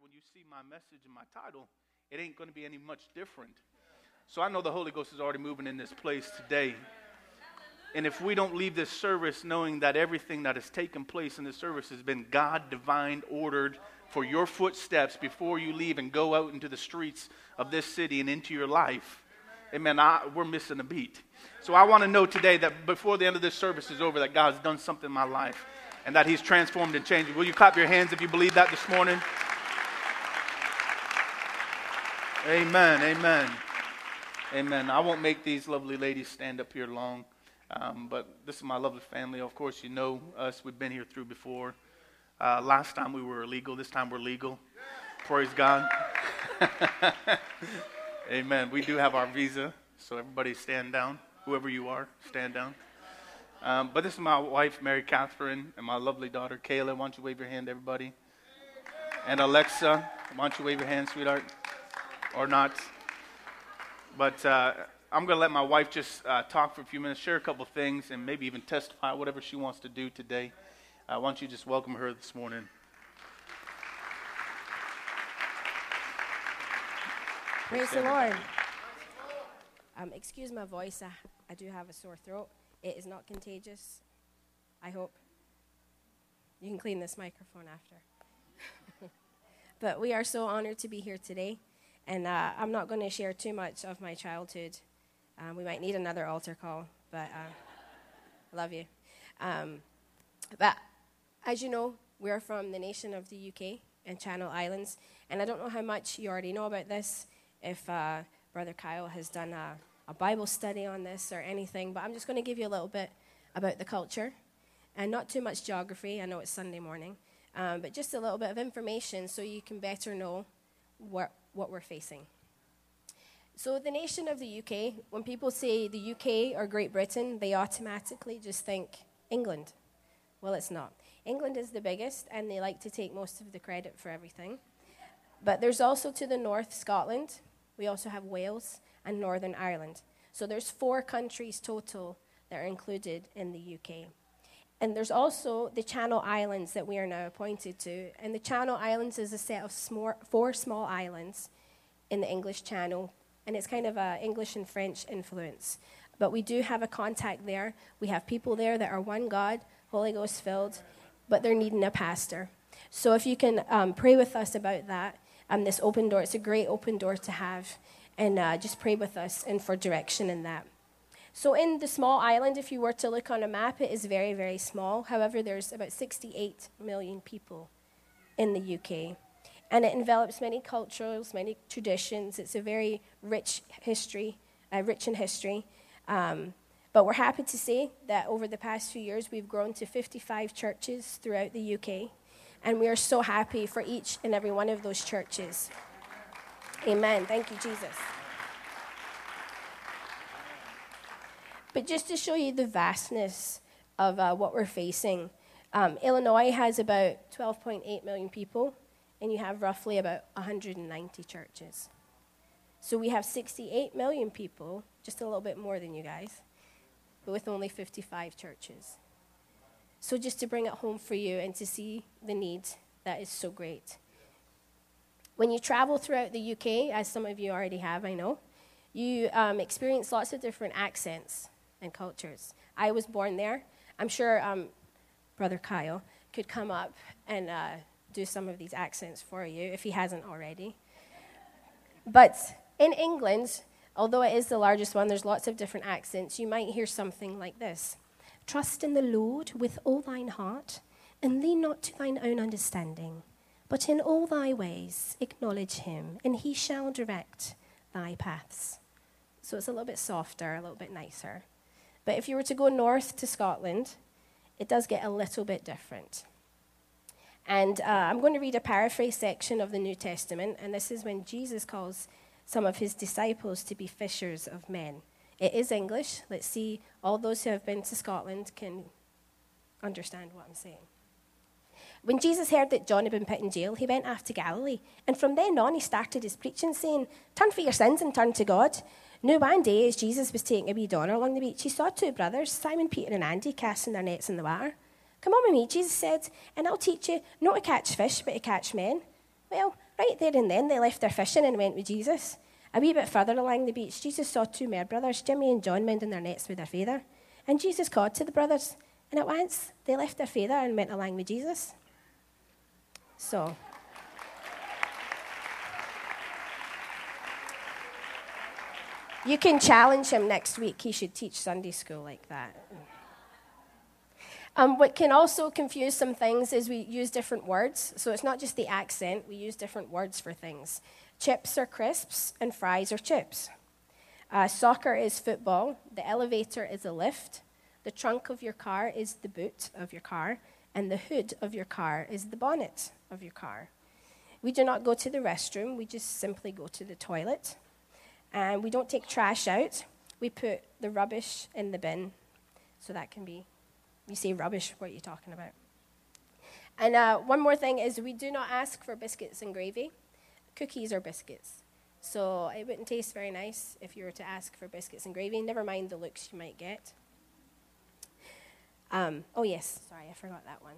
when you see my message and my title, it ain't going to be any much different. So I know the Holy Ghost is already moving in this place today. And if we don't leave this service knowing that everything that has taken place in this service has been God divine ordered for your footsteps before you leave and go out into the streets of this city and into your life, amen, I, we're missing a beat. So I want to know today that before the end of this service is over, that God's done something in my life and that He's transformed and changed. Will you clap your hands if you believe that this morning? Amen, amen, amen. I won't make these lovely ladies stand up here long. Um, but this is my lovely family. Of course, you know us. We've been here through before. Uh, last time we were illegal. This time we're legal. Praise God. Amen. We do have our visa, so everybody stand down. Whoever you are, stand down. Um, but this is my wife, Mary Catherine, and my lovely daughter, Kayla. Why don't you wave your hand, everybody? And Alexa, why don't you wave your hand, sweetheart? Or not? But uh, I'm going to let my wife just uh, talk for a few minutes, share a couple things, and maybe even testify whatever she wants to do today. Uh, why don't you just welcome her this morning? Praise the Lord. Um, excuse my voice. I, I do have a sore throat. It is not contagious. I hope. You can clean this microphone after. but we are so honored to be here today. And uh, I'm not going to share too much of my childhood um, we might need another altar call, but uh, love you. Um, but as you know, we're from the nation of the UK and Channel Islands, and I don't know how much you already know about this. If uh, Brother Kyle has done a, a Bible study on this or anything, but I'm just going to give you a little bit about the culture, and not too much geography. I know it's Sunday morning, um, but just a little bit of information so you can better know what what we're facing. So, the nation of the UK, when people say the UK or Great Britain, they automatically just think England. Well, it's not. England is the biggest, and they like to take most of the credit for everything. But there's also to the north Scotland. We also have Wales and Northern Ireland. So there's four countries total that are included in the UK. And there's also the Channel Islands that we are now appointed to. And the Channel Islands is a set of small, four small islands in the English Channel and it's kind of a English and French influence. But we do have a contact there. We have people there that are one God, Holy Ghost filled, but they're needing a pastor. So if you can um, pray with us about that, um, this open door, it's a great open door to have, and uh, just pray with us and for direction in that. So in the small island, if you were to look on a map, it is very, very small. However, there's about 68 million people in the UK and it envelops many cultures, many traditions. It's a very rich history, uh, rich in history. Um, but we're happy to say that over the past few years, we've grown to 55 churches throughout the UK, and we are so happy for each and every one of those churches. Amen. Thank you, Jesus. But just to show you the vastness of uh, what we're facing, um, Illinois has about 12.8 million people and you have roughly about 190 churches. So we have 68 million people, just a little bit more than you guys, but with only 55 churches. So just to bring it home for you and to see the need that is so great. When you travel throughout the UK, as some of you already have, I know, you um, experience lots of different accents and cultures. I was born there. I'm sure um, Brother Kyle could come up and uh, do some of these accents for you if he hasn't already. But in England, although it is the largest one, there's lots of different accents. You might hear something like this Trust in the Lord with all thine heart, and lean not to thine own understanding, but in all thy ways acknowledge him, and he shall direct thy paths. So it's a little bit softer, a little bit nicer. But if you were to go north to Scotland, it does get a little bit different. And uh, I'm going to read a paraphrase section of the New Testament, and this is when Jesus calls some of his disciples to be fishers of men. It is English. Let's see, all those who have been to Scotland can understand what I'm saying. When Jesus heard that John had been put in jail, he went after Galilee. And from then on, he started his preaching, saying, Turn for your sins and turn to God. Now, one day, as Jesus was taking a wee donner along the beach, he saw two brothers, Simon Peter and Andy, casting their nets in the water. Come on with me, Jesus said, and I'll teach you not to catch fish, but to catch men. Well, right there and then, they left their fishing and went with Jesus. A wee bit further along the beach, Jesus saw two mer brothers, Jimmy and John, mending their nets with their father. And Jesus called to the brothers, and at once they left their father and went along with Jesus. So. You can challenge him next week. He should teach Sunday school like that. Um, what can also confuse some things is we use different words. So it's not just the accent, we use different words for things. Chips are crisps, and fries are chips. Uh, soccer is football. The elevator is a lift. The trunk of your car is the boot of your car. And the hood of your car is the bonnet of your car. We do not go to the restroom, we just simply go to the toilet. And we don't take trash out, we put the rubbish in the bin. So that can be, you say rubbish, what are you talking about? And uh, one more thing is we do not ask for biscuits and gravy, cookies or biscuits. So it wouldn't taste very nice if you were to ask for biscuits and gravy, never mind the looks you might get. Um, oh, yes, sorry, I forgot that one.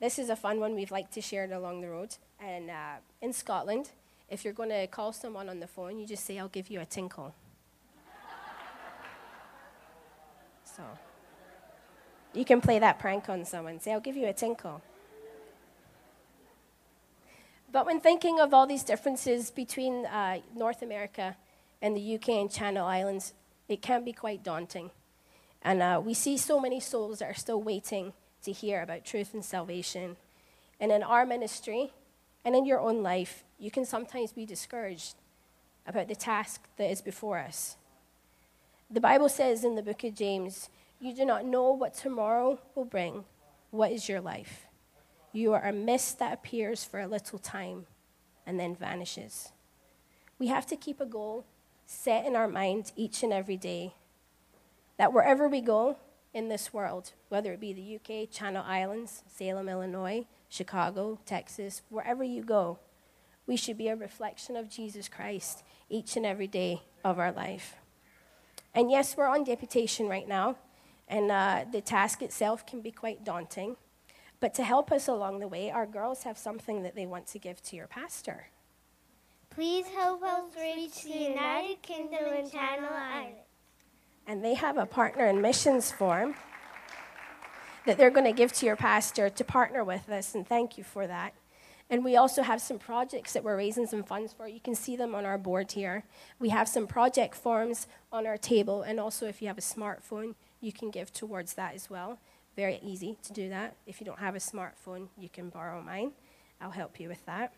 This is a fun one we've liked to share it along the road. And uh, in Scotland, if you're going to call someone on the phone, you just say, I'll give you a tinkle. so you can play that prank on someone. Say, I'll give you a tinkle. But when thinking of all these differences between uh, North America and the UK and Channel Islands, it can be quite daunting. And uh, we see so many souls that are still waiting to hear about truth and salvation. And in our ministry and in your own life, you can sometimes be discouraged about the task that is before us. The Bible says in the book of James, You do not know what tomorrow will bring. What is your life? You are a mist that appears for a little time and then vanishes. We have to keep a goal set in our mind each and every day that wherever we go in this world, whether it be the UK, Channel Islands, Salem, Illinois, Chicago, Texas, wherever you go, we should be a reflection of Jesus Christ each and every day of our life. And yes, we're on deputation right now, and uh, the task itself can be quite daunting. But to help us along the way, our girls have something that they want to give to your pastor. Please help us reach the United Kingdom and Channel Islands and they have a partner in missions form that they're going to give to your pastor to partner with us, and thank you for that. And we also have some projects that we're raising some funds for. You can see them on our board here. We have some project forms on our table, and also if you have a smartphone, you can give towards that as well. Very easy to do that. If you don't have a smartphone, you can borrow mine. I'll help you with that.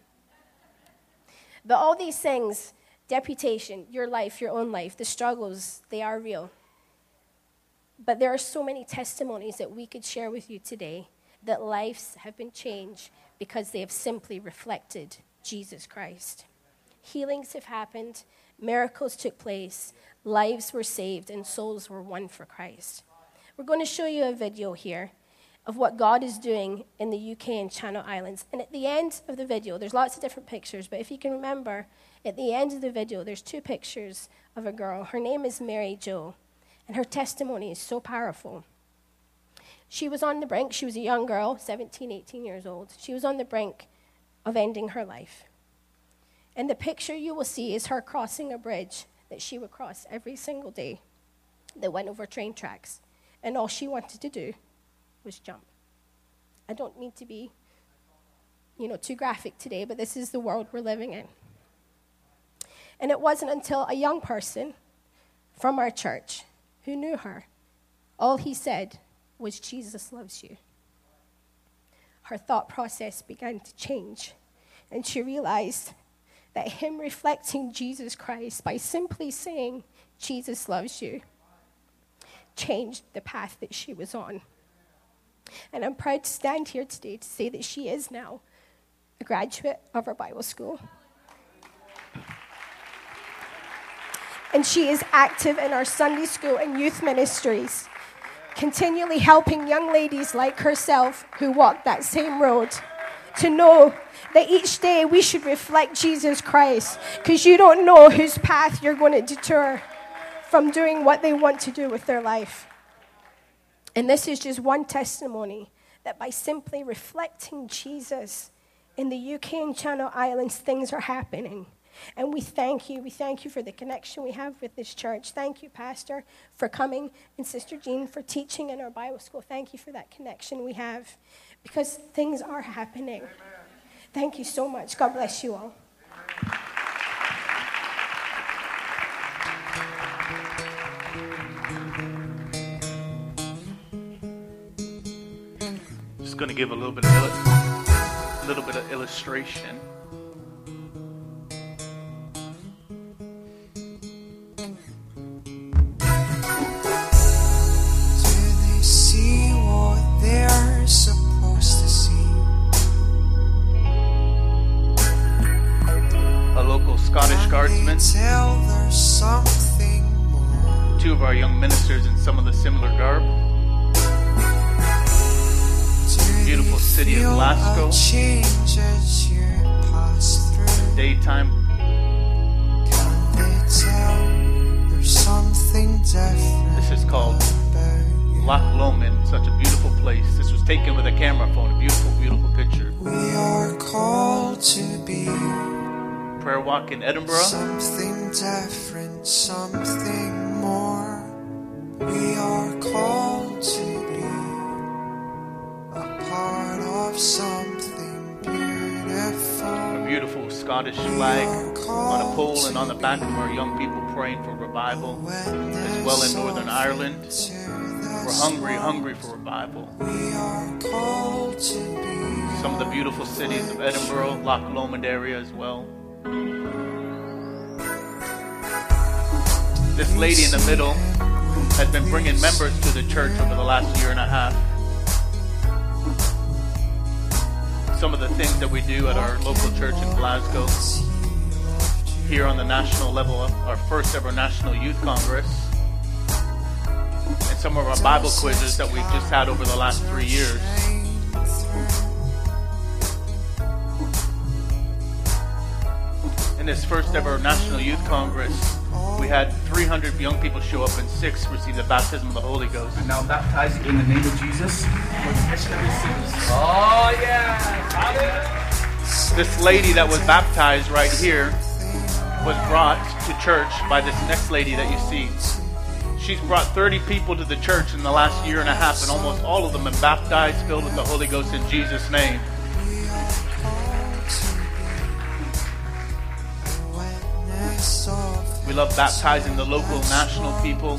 But all these things deputation, your life, your own life, the struggles, they are real. But there are so many testimonies that we could share with you today that lives have been changed because they have simply reflected Jesus Christ. Healings have happened, miracles took place, lives were saved, and souls were won for Christ. We're going to show you a video here of what God is doing in the UK and Channel Islands. And at the end of the video, there's lots of different pictures, but if you can remember, at the end of the video, there's two pictures of a girl. Her name is Mary Jo, and her testimony is so powerful. She was on the brink, she was a young girl, 17, 18 years old. She was on the brink of ending her life. And the picture you will see is her crossing a bridge that she would cross every single day that went over train tracks. And all she wanted to do was jump. I don't mean to be, you know, too graphic today, but this is the world we're living in. And it wasn't until a young person from our church who knew her, all he said was, Jesus loves you. Her thought process began to change, and she realized that him reflecting Jesus Christ by simply saying, Jesus loves you, changed the path that she was on. And I'm proud to stand here today to say that she is now a graduate of our Bible school. And she is active in our Sunday school and youth ministries, continually helping young ladies like herself who walk that same road to know that each day we should reflect Jesus Christ because you don't know whose path you're going to deter from doing what they want to do with their life. And this is just one testimony that by simply reflecting Jesus in the UK and Channel Islands, things are happening. And we thank you. We thank you for the connection we have with this church. Thank you, Pastor, for coming, and Sister Jean for teaching in our Bible school. Thank you for that connection we have because things are happening. Amen. Thank you so much. God bless you all. Just going to give a little bit of, little bit of illustration. Of our young ministers in some of the similar garb. Beautiful city of Glasgow. Daytime. This is called Loch Lomond. Such a beautiful place. This was taken with a camera phone. A beautiful, beautiful picture. We are called to be prayer walk in Edinburgh. Something different, something Scottish flag on a pole, and on the back of our young people praying for revival, as well in Northern Ireland. We're hungry, hungry for revival. Some of the beautiful cities of Edinburgh, Loch Lomond area as well. This lady in the middle has been bringing members to the church over the last year and a half. Some of the things that we do at our local church in Glasgow, here on the national level, our first ever National Youth Congress, and some of our Bible quizzes that we've just had over the last three years. in this first ever National Youth Congress, we had 300 young people show up and six received the baptism of the Holy Ghost. And now baptized in the name of Jesus Oh, yeah. This lady that was baptized right here was brought to church by this next lady that you see. She's brought 30 people to the church in the last year and a half, and almost all of them have been baptized, filled with the Holy Ghost in Jesus' name. Love baptizing the local, national people,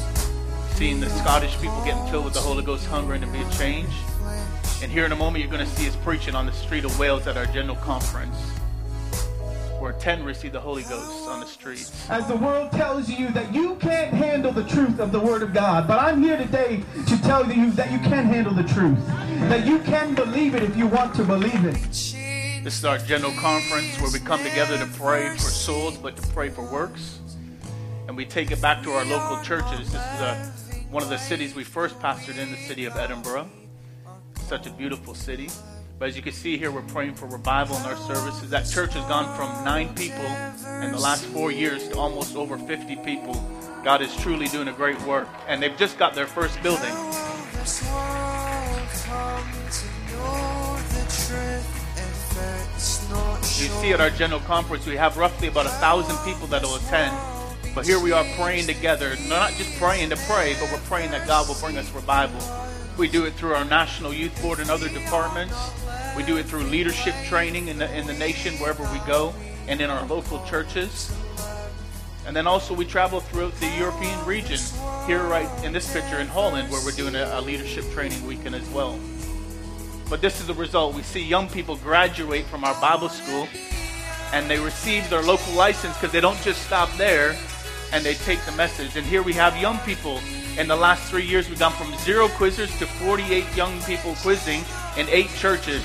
seeing the Scottish people getting filled with the Holy Ghost, hungering to be a change. And here in a moment, you're going to see us preaching on the street of Wales at our general conference, where 10 receive the Holy Ghost on the streets. As the world tells you that you can't handle the truth of the Word of God, but I'm here today to tell you that you can handle the truth, that you can believe it if you want to believe it. This is our general conference where we come together to pray for souls, but to pray for works and we take it back to our local churches. This is a, one of the cities we first pastored in, the city of Edinburgh. Such a beautiful city. But as you can see here, we're praying for revival in our services. That church has gone from nine people in the last four years to almost over 50 people. God is truly doing a great work. And they've just got their first building. You see at our general conference, we have roughly about a thousand people that will attend. But here we are praying together, not just praying to pray, but we're praying that God will bring us revival. We do it through our National Youth Board and other departments. We do it through leadership training in the, in the nation wherever we go and in our local churches. And then also we travel throughout the European region, here right in this picture in Holland, where we're doing a, a leadership training weekend as well. But this is the result. We see young people graduate from our Bible school and they receive their local license because they don't just stop there and they take the message. And here we have young people. In the last three years, we've gone from zero quizzers to 48 young people quizzing in eight churches.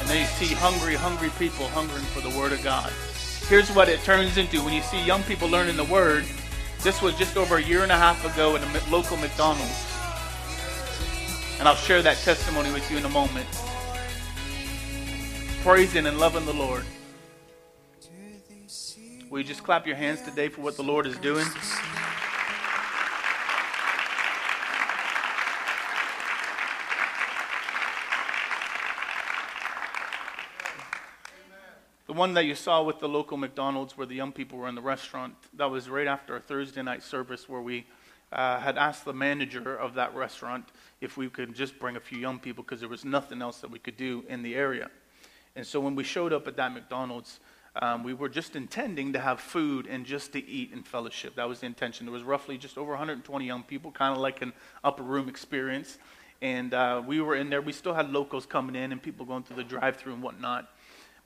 And then you see hungry, hungry people hungering for the Word of God. Here's what it turns into when you see young people learning the Word. This was just over a year and a half ago in a local McDonald's. And I'll share that testimony with you in a moment praising and loving the Lord. Will you just clap your hands today for what the Lord is doing? The one that you saw with the local McDonald's where the young people were in the restaurant, that was right after a Thursday night service where we uh, had asked the manager of that restaurant if we could just bring a few young people because there was nothing else that we could do in the area. And so when we showed up at that McDonald's, um, we were just intending to have food and just to eat and fellowship. That was the intention. There was roughly just over 120 young people, kind of like an upper room experience. And uh, we were in there. We still had locals coming in and people going through the drive-through and whatnot.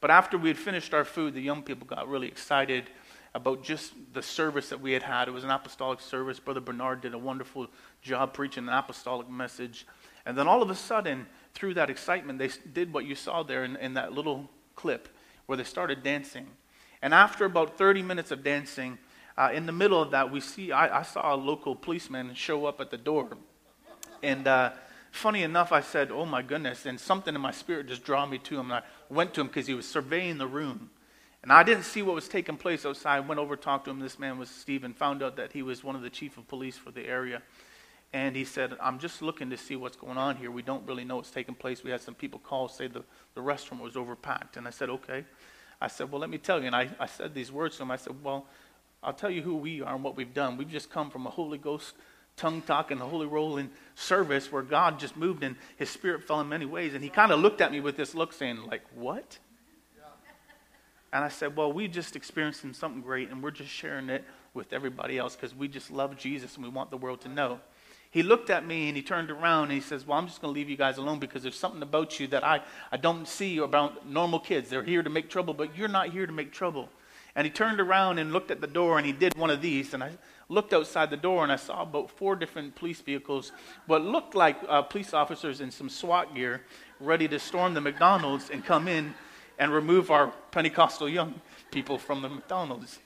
But after we had finished our food, the young people got really excited about just the service that we had had. It was an apostolic service. Brother Bernard did a wonderful job preaching an apostolic message. And then all of a sudden, through that excitement, they did what you saw there in, in that little clip where they started dancing. And after about 30 minutes of dancing, uh, in the middle of that, we see I, I, saw a local policeman show up at the door. And uh, funny enough, I said, Oh my goodness. And something in my spirit just drew me to him. And I went to him because he was surveying the room. And I didn't see what was taking place outside. I went over, talked to him. This man was Stephen, found out that he was one of the chief of police for the area. And he said, I'm just looking to see what's going on here. We don't really know what's taking place. We had some people call, say the, the restaurant was overpacked. And I said, okay. I said, well, let me tell you. And I, I said these words to him. I said, well, I'll tell you who we are and what we've done. We've just come from a Holy Ghost tongue talking, the holy rolling service where God just moved and his spirit fell in many ways. And he kind of looked at me with this look saying, like, what? And I said, well, we just experienced something great and we're just sharing it with everybody else because we just love Jesus and we want the world to know he looked at me and he turned around and he says, Well, I'm just going to leave you guys alone because there's something about you that I, I don't see about normal kids. They're here to make trouble, but you're not here to make trouble. And he turned around and looked at the door and he did one of these. And I looked outside the door and I saw about four different police vehicles, what looked like uh, police officers in some SWAT gear, ready to storm the McDonald's and come in and remove our Pentecostal young people from the McDonald's.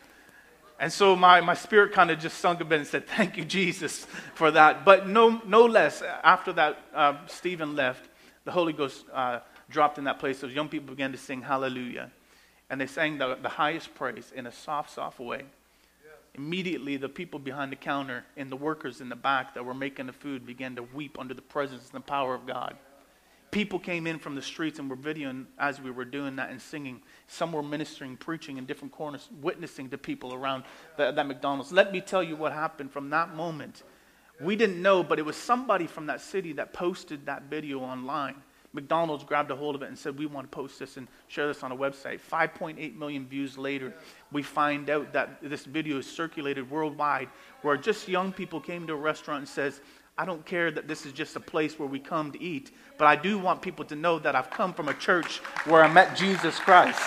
And so my, my spirit kind of just sunk a bit and said, Thank you, Jesus, for that. But no, no less, after that, uh, Stephen left, the Holy Ghost uh, dropped in that place. Those young people began to sing hallelujah. And they sang the, the highest praise in a soft, soft way. Immediately, the people behind the counter and the workers in the back that were making the food began to weep under the presence and the power of God people came in from the streets and were videoing as we were doing that and singing. Some were ministering, preaching in different corners, witnessing to people around the, that McDonald's. Let me tell you what happened from that moment. We didn't know, but it was somebody from that city that posted that video online. McDonald's grabbed a hold of it and said, We want to post this and share this on a website. 5.8 million views later, we find out that this video is circulated worldwide where just young people came to a restaurant and says, I don't care that this is just a place where we come to eat, but I do want people to know that I've come from a church where I met Jesus Christ.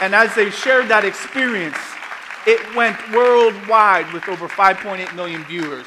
And as they shared that experience, it went worldwide with over 5.8 million viewers.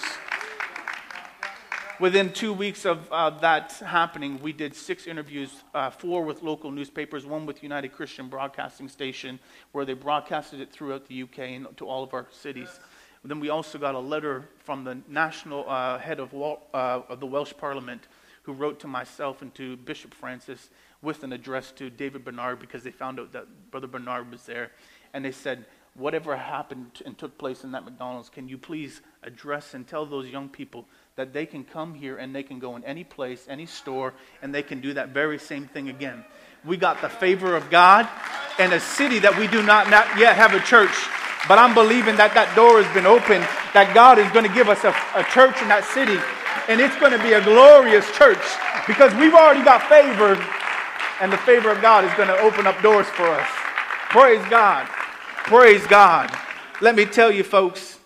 Within two weeks of uh, that happening, we did six interviews, uh, four with local newspapers, one with United Christian Broadcasting Station, where they broadcasted it throughout the UK and to all of our cities. Then we also got a letter from the national uh, head of, uh, of the Welsh Parliament who wrote to myself and to Bishop Francis with an address to David Bernard because they found out that Brother Bernard was there. And they said, Whatever happened and took place in that McDonald's, can you please address and tell those young people that they can come here and they can go in any place, any store, and they can do that very same thing again? We got the favor of God in a city that we do not, not yet have a church but I'm believing that that door has been opened, that God is going to give us a, a church in that city. And it's going to be a glorious church because we've already got favor, and the favor of God is going to open up doors for us. Praise God. Praise God. Let me tell you, folks,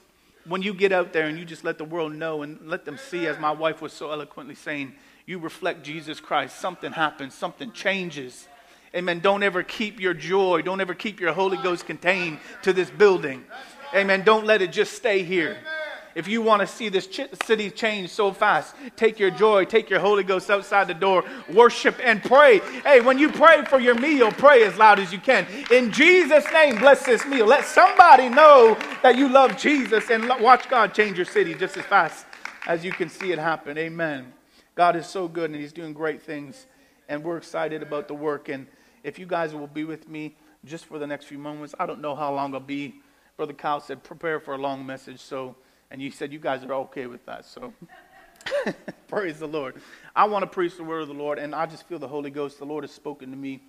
when you get out there and you just let the world know and let them see, as my wife was so eloquently saying, you reflect Jesus Christ, something happens, something changes. Amen. Don't ever keep your joy, don't ever keep your Holy Ghost contained to this building. Amen. Don't let it just stay here. If you want to see this ch- city change so fast, take your joy, take your Holy Ghost outside the door, worship and pray. Hey, when you pray for your meal, pray as loud as you can. In Jesus' name, bless this meal. Let somebody know that you love Jesus and watch God change your city just as fast as you can see it happen. Amen. God is so good and He's doing great things, and we're excited about the work. And if you guys will be with me just for the next few moments, I don't know how long I'll be. Brother Kyle said, prepare for a long message. So, and you said you guys are okay with that. So, praise the Lord. I want to preach the word of the Lord, and I just feel the Holy Ghost. The Lord has spoken to me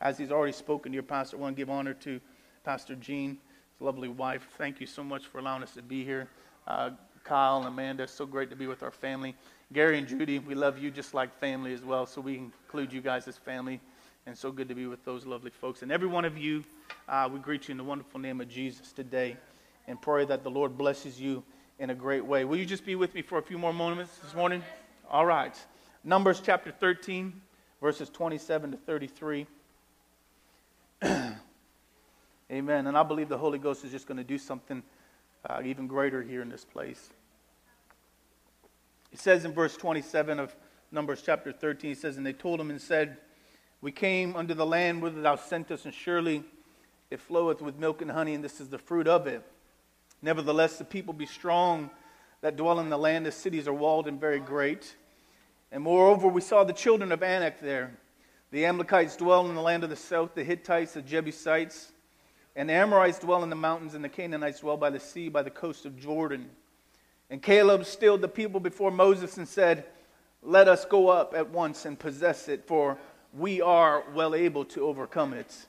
as he's already spoken to your pastor, I want to give honor to Pastor Gene, his lovely wife. Thank you so much for allowing us to be here. Uh, Kyle and Amanda, so great to be with our family. Gary and Judy, we love you just like family as well, so we include you guys as family. And so good to be with those lovely folks. And every one of you, uh, we greet you in the wonderful name of Jesus today and pray that the Lord blesses you in a great way. Will you just be with me for a few more moments this morning? All right. Numbers chapter 13, verses 27 to 33. Amen. And I believe the Holy Ghost is just going to do something uh, even greater here in this place. It says in verse 27 of Numbers chapter 13, it says, And they told him and said, We came unto the land whither thou sentest, and surely it floweth with milk and honey, and this is the fruit of it. Nevertheless, the people be strong that dwell in the land. The cities are walled and very great. And moreover, we saw the children of Anak there. The Amalekites dwell in the land of the south, the Hittites, the Jebusites, and the Amorites dwell in the mountains, and the Canaanites dwell by the sea, by the coast of Jordan. And Caleb stilled the people before Moses and said, Let us go up at once and possess it, for we are well able to overcome it.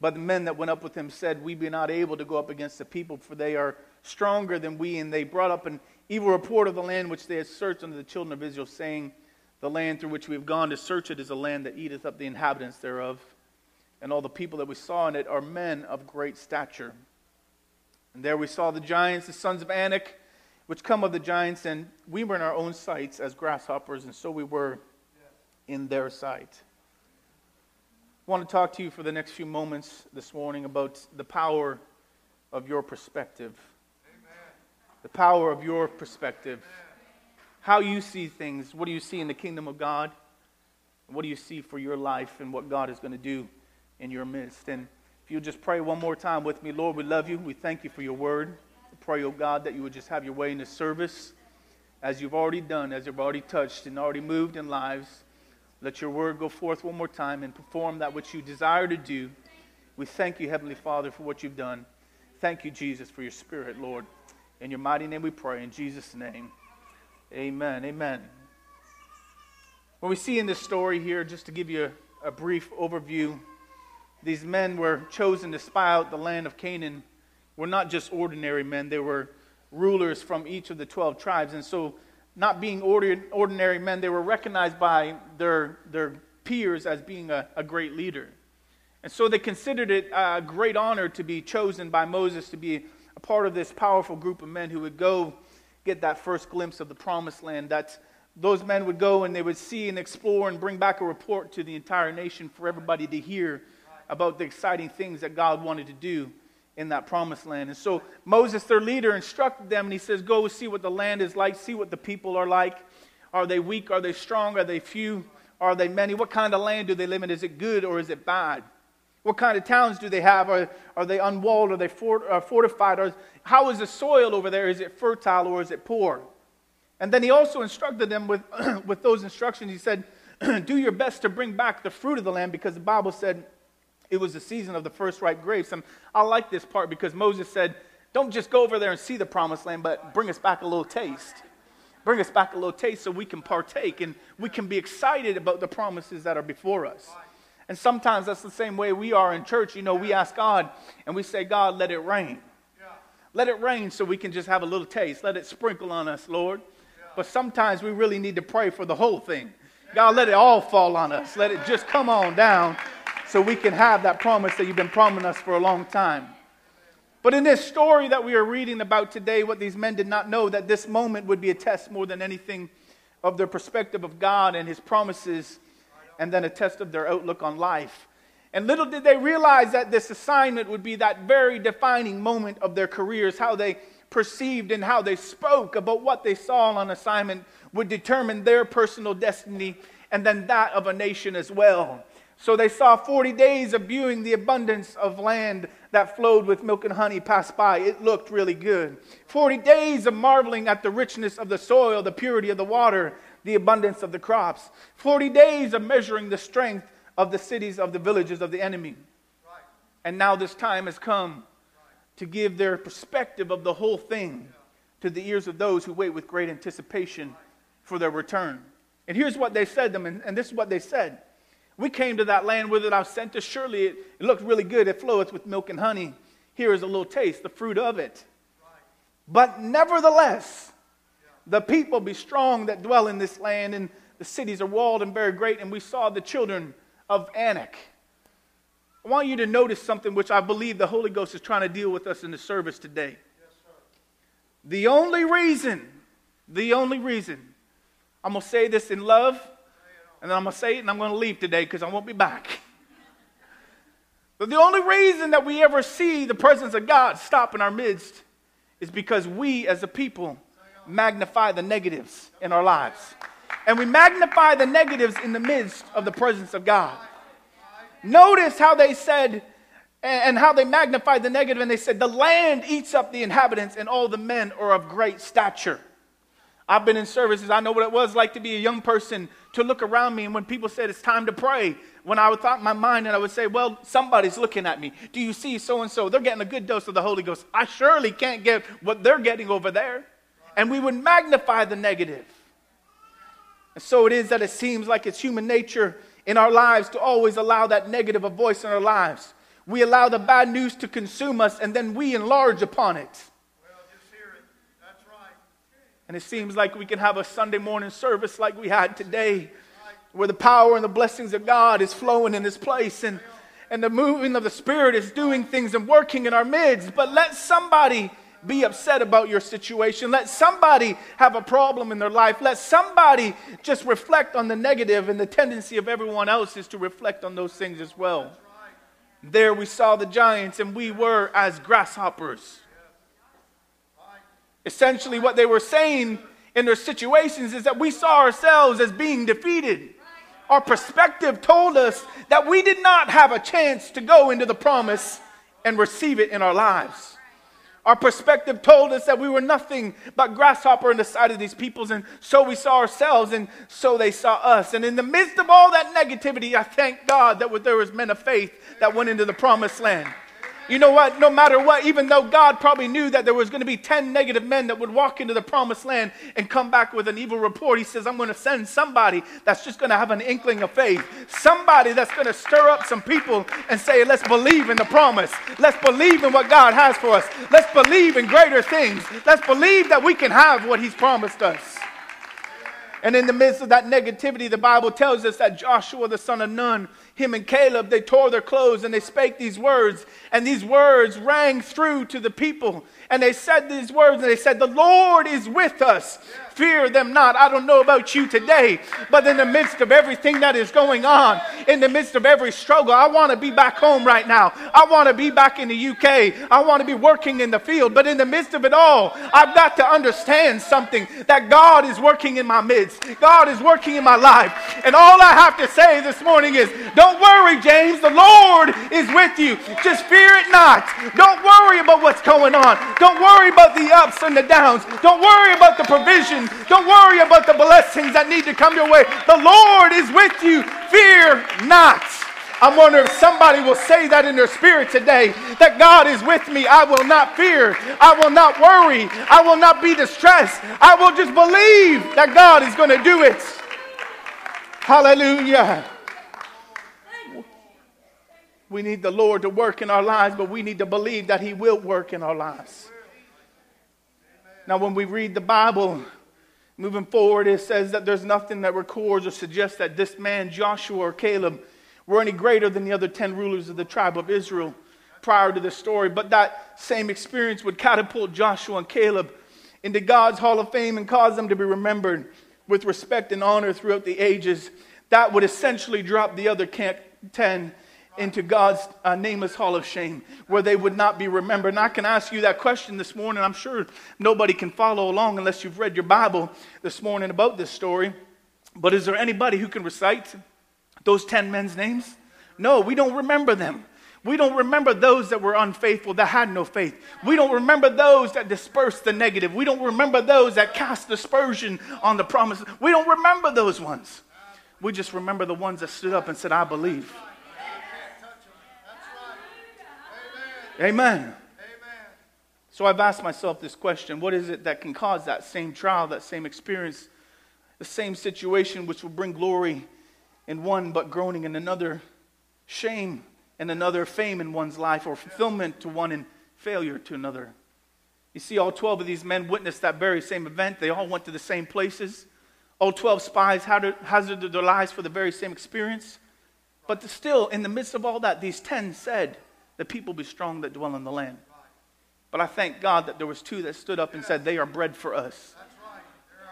But the men that went up with him said, We be not able to go up against the people, for they are stronger than we. And they brought up an evil report of the land which they had searched unto the children of Israel, saying, The land through which we have gone to search it is a land that eateth up the inhabitants thereof. And all the people that we saw in it are men of great stature. And there we saw the giants, the sons of Anak, which come of the giants, and we were in our own sights as grasshoppers, and so we were in their sight. I want to talk to you for the next few moments this morning about the power of your perspective. Amen. The power of your perspective. Amen. How you see things. What do you see in the kingdom of God? What do you see for your life and what God is going to do in your midst? And if you'll just pray one more time with me, Lord, we love you. We thank you for your word. We pray, oh God, that you would just have your way in this service as you've already done, as you've already touched and already moved in lives. Let your word go forth one more time and perform that which you desire to do. We thank you, Heavenly Father, for what you've done. Thank you, Jesus, for your spirit, Lord. In your mighty name we pray. In Jesus' name, amen. Amen. What we see in this story here, just to give you a, a brief overview, these men were chosen to spy out the land of Canaan. Were not just ordinary men, they were rulers from each of the 12 tribes. And so not being ordinary men, they were recognized by their, their peers as being a, a great leader. And so they considered it a great honor to be chosen by Moses to be a part of this powerful group of men who would go get that first glimpse of the promised land. That those men would go and they would see and explore and bring back a report to the entire nation for everybody to hear about the exciting things that God wanted to do in that promised land. And so Moses, their leader, instructed them and he says, Go see what the land is like, see what the people are like. Are they weak? Are they strong? Are they few? Are they many? What kind of land do they live in? Is it good or is it bad? What kind of towns do they have? Are, are they unwalled? Are they fort, uh, fortified? Or, how is the soil over there? Is it fertile or is it poor? And then he also instructed them with, with those instructions. He said, Do your best to bring back the fruit of the land because the Bible said, it was the season of the first ripe grapes. And I like this part because Moses said, Don't just go over there and see the promised land, but bring us back a little taste. Bring us back a little taste so we can partake and we can be excited about the promises that are before us. And sometimes that's the same way we are in church. You know, we ask God and we say, God, let it rain. Let it rain so we can just have a little taste. Let it sprinkle on us, Lord. But sometimes we really need to pray for the whole thing. God, let it all fall on us. Let it just come on down so we can have that promise that you've been promising us for a long time. But in this story that we are reading about today, what these men did not know that this moment would be a test more than anything of their perspective of God and his promises, and then a test of their outlook on life. And little did they realize that this assignment would be that very defining moment of their careers, how they perceived and how they spoke about what they saw on assignment would determine their personal destiny and then that of a nation as well. So they saw 40 days of viewing the abundance of land that flowed with milk and honey pass by. It looked really good. 40 days of marveling at the richness of the soil, the purity of the water, the abundance of the crops. 40 days of measuring the strength of the cities, of the villages of the enemy. And now this time has come to give their perspective of the whole thing to the ears of those who wait with great anticipation for their return. And here's what they said them, and this is what they said. We came to that land whither sent us. Surely it, it looked really good. It floweth with milk and honey. Here is a little taste, the fruit of it. But nevertheless, the people be strong that dwell in this land, and the cities are walled and very great. And we saw the children of Anak. I want you to notice something which I believe the Holy Ghost is trying to deal with us in the service today. the only reason, the only reason, I'm going to say this in love, and then I'm going to say it and I'm going to leave today because I won't be back. But the only reason that we ever see the presence of God stop in our midst is because we as a people magnify the negatives in our lives. And we magnify the negatives in the midst of the presence of God. Notice how they said, and how they magnified the negative, and they said, The land eats up the inhabitants, and all the men are of great stature. I've been in services. I know what it was like to be a young person, to look around me, and when people said it's time to pray, when I would thought in my mind, and I would say, Well, somebody's looking at me. Do you see so and so? They're getting a good dose of the Holy Ghost. I surely can't get what they're getting over there. And we would magnify the negative. And so it is that it seems like it's human nature in our lives to always allow that negative a voice in our lives. We allow the bad news to consume us and then we enlarge upon it. And it seems like we can have a Sunday morning service like we had today, where the power and the blessings of God is flowing in this place and, and the moving of the Spirit is doing things and working in our midst. But let somebody be upset about your situation. Let somebody have a problem in their life. Let somebody just reflect on the negative, and the tendency of everyone else is to reflect on those things as well. There we saw the giants, and we were as grasshoppers. Essentially, what they were saying in their situations is that we saw ourselves as being defeated. Our perspective told us that we did not have a chance to go into the promise and receive it in our lives. Our perspective told us that we were nothing but grasshopper in the sight of these peoples, and so we saw ourselves, and so they saw us. And in the midst of all that negativity, I thank God that there was men of faith that went into the promised land. You know what? No matter what, even though God probably knew that there was going to be 10 negative men that would walk into the promised land and come back with an evil report, He says, I'm going to send somebody that's just going to have an inkling of faith. Somebody that's going to stir up some people and say, Let's believe in the promise. Let's believe in what God has for us. Let's believe in greater things. Let's believe that we can have what He's promised us. And in the midst of that negativity, the Bible tells us that Joshua, the son of Nun, him and Caleb, they tore their clothes and they spake these words. And these words rang through to the people. And they said these words and they said, The Lord is with us. Fear them not. I don't know about you today, but in the midst of everything that is going on, in the midst of every struggle, I want to be back home right now. I want to be back in the UK. I want to be working in the field. But in the midst of it all, I've got to understand something that God is working in my midst. God is working in my life. And all I have to say this morning is don't worry, James. The Lord is with you. Just fear it not. Don't worry about what's going on. Don't worry about the ups and the downs. Don't worry about the provision don't worry about the blessings that need to come your way. The Lord is with you. Fear not. I'm wondering if somebody will say that in their spirit today that God is with me. I will not fear. I will not worry. I will not be distressed. I will just believe that God is going to do it. Hallelujah. We need the Lord to work in our lives, but we need to believe that He will work in our lives. Now, when we read the Bible, Moving forward, it says that there's nothing that records or suggests that this man, Joshua or Caleb, were any greater than the other 10 rulers of the tribe of Israel prior to this story. But that same experience would catapult Joshua and Caleb into God's Hall of Fame and cause them to be remembered with respect and honor throughout the ages. That would essentially drop the other 10 into God's uh, nameless hall of shame where they would not be remembered. And I can ask you that question this morning. I'm sure nobody can follow along unless you've read your Bible this morning about this story. But is there anybody who can recite those 10 men's names? No, we don't remember them. We don't remember those that were unfaithful, that had no faith. We don't remember those that dispersed the negative. We don't remember those that cast dispersion on the promise. We don't remember those ones. We just remember the ones that stood up and said, I believe. Amen. Amen. So I've asked myself this question what is it that can cause that same trial, that same experience, the same situation which will bring glory in one, but groaning in another, shame and another, fame in one's life, or fulfillment to one and failure to another. You see, all 12 of these men witnessed that very same event. They all went to the same places. All 12 spies hazarded their lives for the very same experience. But still, in the midst of all that, these 10 said, The people be strong that dwell in the land. But I thank God that there was two that stood up and said, They are bread for us.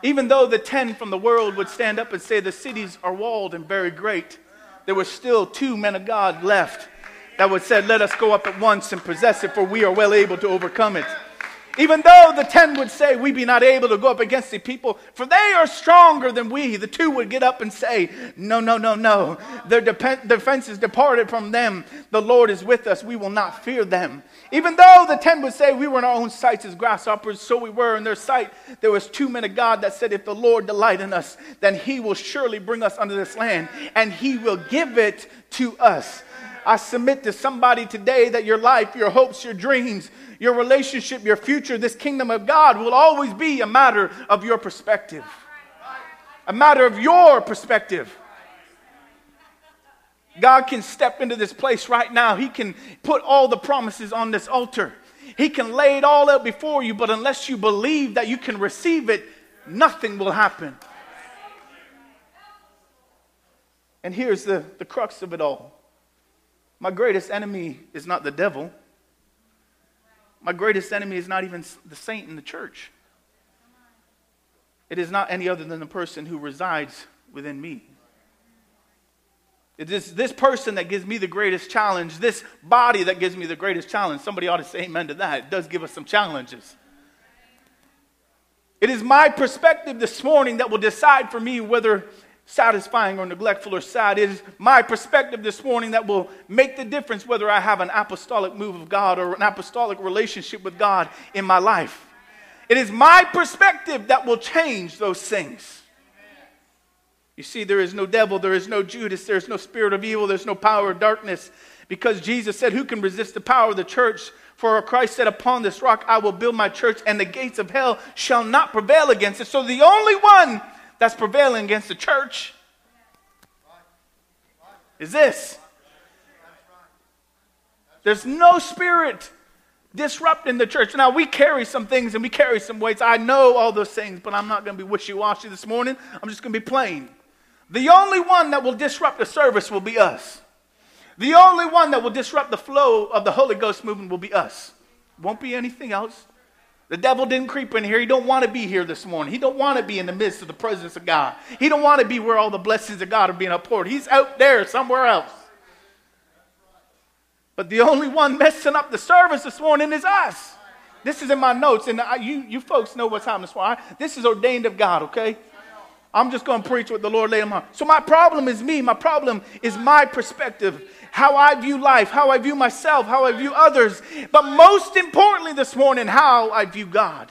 Even though the 10 from the world would stand up and say, The cities are walled and very great, there were still two men of God left that would say, Let us go up at once and possess it, for we are well able to overcome it. Even though the ten would say, We be not able to go up against the people, for they are stronger than we, the two would get up and say, No, no, no, no. Their defense is departed from them. The Lord is with us. We will not fear them. Even though the ten would say, We were in our own sights as grasshoppers, so we were in their sight, there was two men of God that said, If the Lord delight in us, then he will surely bring us unto this land, and he will give it to us. I submit to somebody today that your life, your hopes, your dreams, your relationship, your future, this kingdom of God will always be a matter of your perspective. A matter of your perspective. God can step into this place right now. He can put all the promises on this altar. He can lay it all out before you, but unless you believe that you can receive it, nothing will happen. And here's the, the crux of it all my greatest enemy is not the devil. My greatest enemy is not even the saint in the church. It is not any other than the person who resides within me. It is this person that gives me the greatest challenge, this body that gives me the greatest challenge. Somebody ought to say amen to that. It does give us some challenges. It is my perspective this morning that will decide for me whether satisfying or neglectful or sad. It is my perspective this morning that will make the difference whether I have an apostolic move of God or an apostolic relationship with God in my life. It is my perspective that will change those things. You see, there is no devil, there is no Judas, there is no spirit of evil, there's no power of darkness. Because Jesus said, Who can resist the power of the church? For Christ said, Upon this rock I will build my church, and the gates of hell shall not prevail against it. So the only one that's prevailing against the church is this. There's no spirit disrupting the church. Now, we carry some things and we carry some weights. I know all those things, but I'm not going to be wishy washy this morning. I'm just going to be plain. The only one that will disrupt the service will be us. The only one that will disrupt the flow of the Holy Ghost movement will be us. Won't be anything else. The devil didn't creep in here. He don't want to be here this morning. He don't want to be in the midst of the presence of God. He don't want to be where all the blessings of God are being poured. He's out there somewhere else. But the only one messing up the service this morning is us. This is in my notes, and I, you, you folks know what's happening this morning. This is ordained of God, okay? I'm just going to preach what the Lord laid on my heart. So my problem is me. My problem is my perspective how I view life, how I view myself, how I view others, but most importantly this morning, how I view God.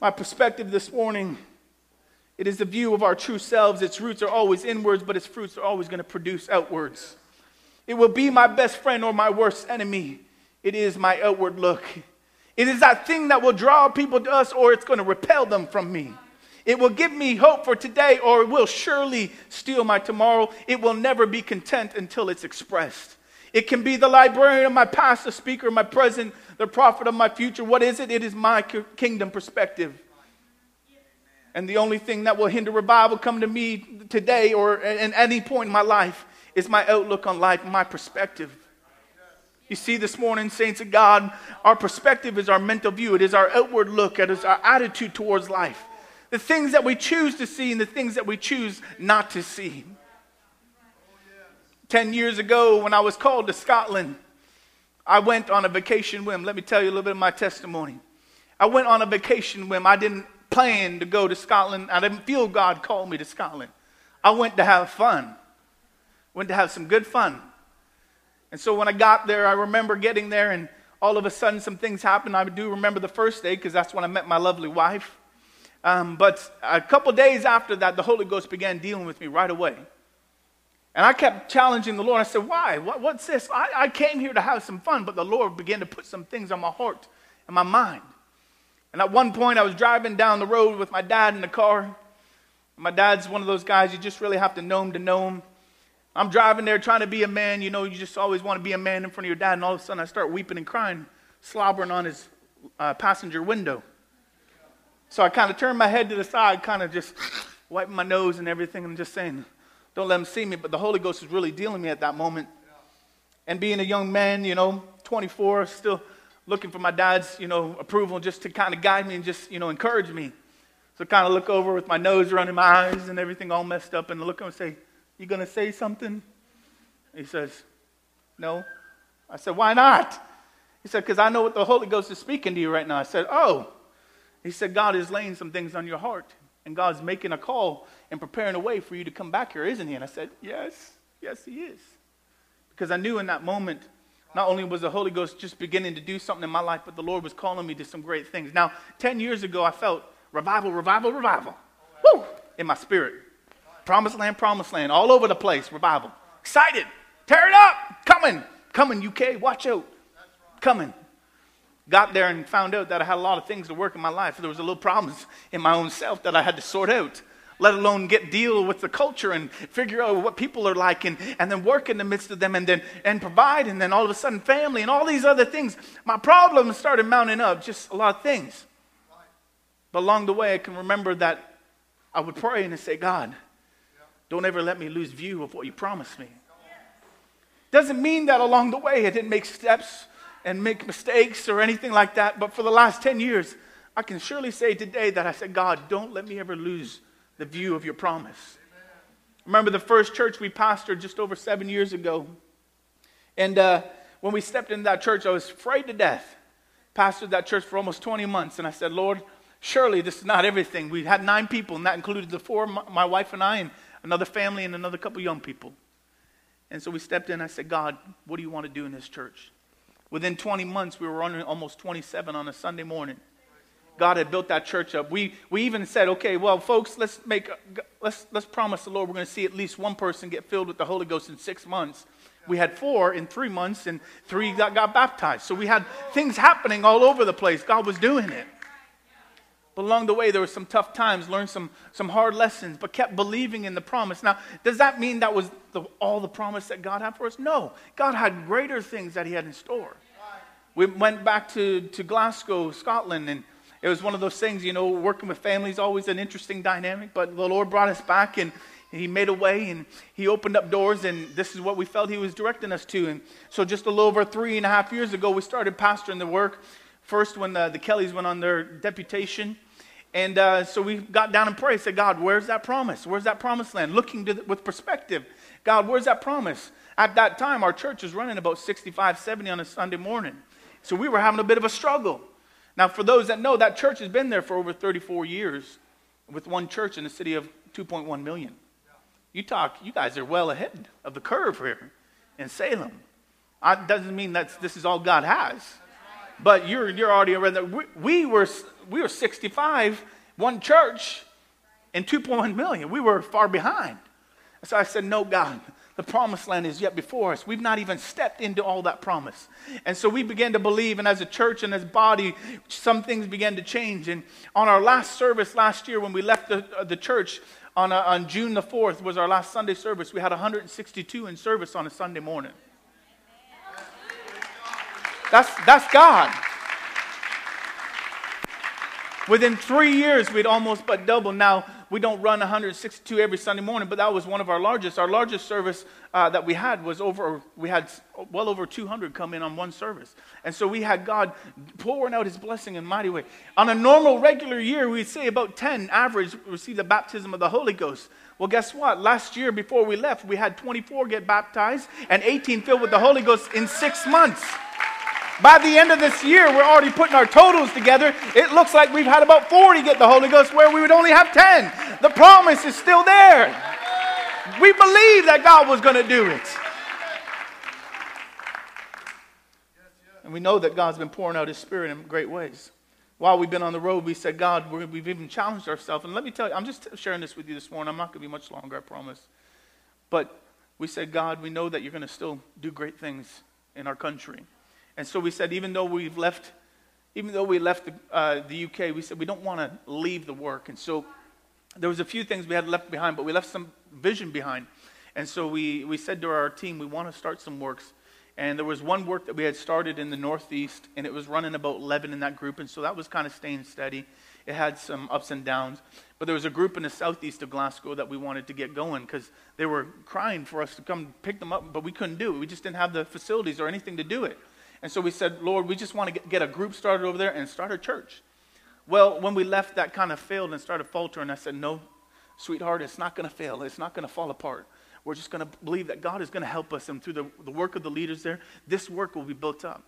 My perspective this morning, it is the view of our true selves. Its roots are always inwards, but its fruits are always going to produce outwards. It will be my best friend or my worst enemy. It is my outward look. It is that thing that will draw people to us or it's going to repel them from me. It will give me hope for today, or it will surely steal my tomorrow. It will never be content until it's expressed. It can be the librarian of my past, the speaker of my present, the prophet of my future. What is it? It is my kingdom perspective. And the only thing that will hinder revival come to me today or at any point in my life is my outlook on life, my perspective. You see, this morning, saints of God, our perspective is our mental view. It is our outward look. It is our attitude towards life the things that we choose to see and the things that we choose not to see. Ten years ago, when I was called to Scotland, I went on a vacation whim. Let me tell you a little bit of my testimony. I went on a vacation whim. I didn't plan to go to Scotland. I didn't feel God called me to Scotland. I went to have fun, went to have some good fun. And so when I got there, I remember getting there, and all of a sudden, some things happened. I do remember the first day because that's when I met my lovely wife. Um, but a couple days after that, the Holy Ghost began dealing with me right away. And I kept challenging the Lord. I said, Why? What, what's this? I, I came here to have some fun, but the Lord began to put some things on my heart and my mind. And at one point, I was driving down the road with my dad in the car. My dad's one of those guys, you just really have to know him to know him. I'm driving there trying to be a man. You know, you just always want to be a man in front of your dad. And all of a sudden, I start weeping and crying, slobbering on his uh, passenger window. So I kind of turned my head to the side, kind of just wiping my nose and everything, and just saying, Don't let him see me. But the Holy Ghost was really dealing me at that moment. And being a young man, you know, 24, still looking for my dad's, you know, approval just to kind of guide me and just, you know, encourage me. So I kind of look over with my nose running my eyes and everything all messed up and look at him and say, You to say something? He says, No. I said, Why not? He said, Because I know what the Holy Ghost is speaking to you right now. I said, Oh. He said, God is laying some things on your heart, and God's making a call and preparing a way for you to come back here, isn't He? And I said, Yes, yes, He is. Because I knew in that moment, not only was the Holy Ghost just beginning to do something in my life, but the Lord was calling me to some great things. Now, 10 years ago, I felt revival, revival, revival. Woo! In my spirit. Promised land, promised land, all over the place, revival. Excited. Tear it up. Coming. Coming, UK. Watch out. Coming. Got there and found out that I had a lot of things to work in my life. There was a little problems in my own self that I had to sort out let alone get deal with the culture and figure out what people are like and, and then work in the midst of them and then and provide and then all of a sudden family and all these other things. My problems started mounting up, just a lot of things. But along the way, I can remember that I would pray and say, God, don't ever let me lose view of what you promised me. Doesn't mean that along the way I didn't make steps and make mistakes or anything like that, but for the last 10 years, I can surely say today that I said, God, don't let me ever lose the view of your promise. Remember the first church we pastored just over seven years ago. And uh, when we stepped into that church, I was afraid to death. Pastored that church for almost 20 months. And I said, Lord, surely this is not everything. We had nine people, and that included the four, my wife and I, and another family, and another couple young people. And so we stepped in. I said, God, what do you want to do in this church? Within 20 months, we were running almost 27 on a Sunday morning. God had built that church up. We, we even said, okay, well, folks, let's, make, let's, let's promise the Lord we're going to see at least one person get filled with the Holy Ghost in six months. We had four in three months, and three got, got baptized. So we had things happening all over the place. God was doing it. But along the way, there were some tough times, learned some, some hard lessons, but kept believing in the promise. Now, does that mean that was the, all the promise that God had for us? No. God had greater things that He had in store. We went back to, to Glasgow, Scotland, and it was one of those things, you know, working with families always an interesting dynamic, but the Lord brought us back and he made a way and he opened up doors and this is what we felt he was directing us to. And so just a little over three and a half years ago, we started pastoring the work. First when the, the Kellys went on their deputation. And uh, so we got down and prayed, said, God, where's that promise? Where's that promised land? Looking the, with perspective. God, where's that promise? At that time, our church was running about 65, 70 on a Sunday morning. So we were having a bit of a struggle. Now, for those that know, that church has been there for over 34 years with one church in the city of 2.1 million. You talk, you guys are well ahead of the curve here in Salem. It doesn't mean that this is all God has. But you're, you're already around we, we, were, we were 65, one church, and 2.1 million. We were far behind. So I said, No, God, the promised land is yet before us. We've not even stepped into all that promise. And so we began to believe, and as a church and as body, some things began to change. And on our last service last year, when we left the, uh, the church on, uh, on June the 4th, was our last Sunday service. We had 162 in service on a Sunday morning. That's, that's God. Within three years, we'd almost but double. Now, we don't run 162 every Sunday morning, but that was one of our largest. Our largest service uh, that we had was over, we had well over 200 come in on one service. And so we had God pouring out his blessing in mighty way. On a normal, regular year, we'd say about 10 average receive the baptism of the Holy Ghost. Well, guess what? Last year, before we left, we had 24 get baptized and 18 filled with the Holy Ghost in six months. By the end of this year, we're already putting our totals together. It looks like we've had about 40 get the Holy Ghost where we would only have 10. The promise is still there. We believe that God was going to do it. And we know that God's been pouring out His Spirit in great ways. While we've been on the road, we said, God, we've even challenged ourselves. And let me tell you, I'm just sharing this with you this morning. I'm not going to be much longer, I promise. But we said, God, we know that you're going to still do great things in our country. And so we said, even though we've left even though we left the, uh, the UK, we said we don't want to leave the work. And so there was a few things we had left behind, but we left some vision behind. And so we, we said to our team, we want to start some works. And there was one work that we had started in the Northeast, and it was running about 11 in that group. And so that was kind of staying steady. It had some ups and downs. But there was a group in the southeast of Glasgow that we wanted to get going because they were crying for us to come pick them up, but we couldn't do it. We just didn't have the facilities or anything to do it. And so we said, Lord, we just want to get, a group started over there and start a church. Well, when we left, that kind of failed and started faltering. I said, No, sweetheart, it's not going to fail. It's not going to fall apart. We're just going to believe that God is going to help us. And through the, the work of the leaders there, this work will be built up.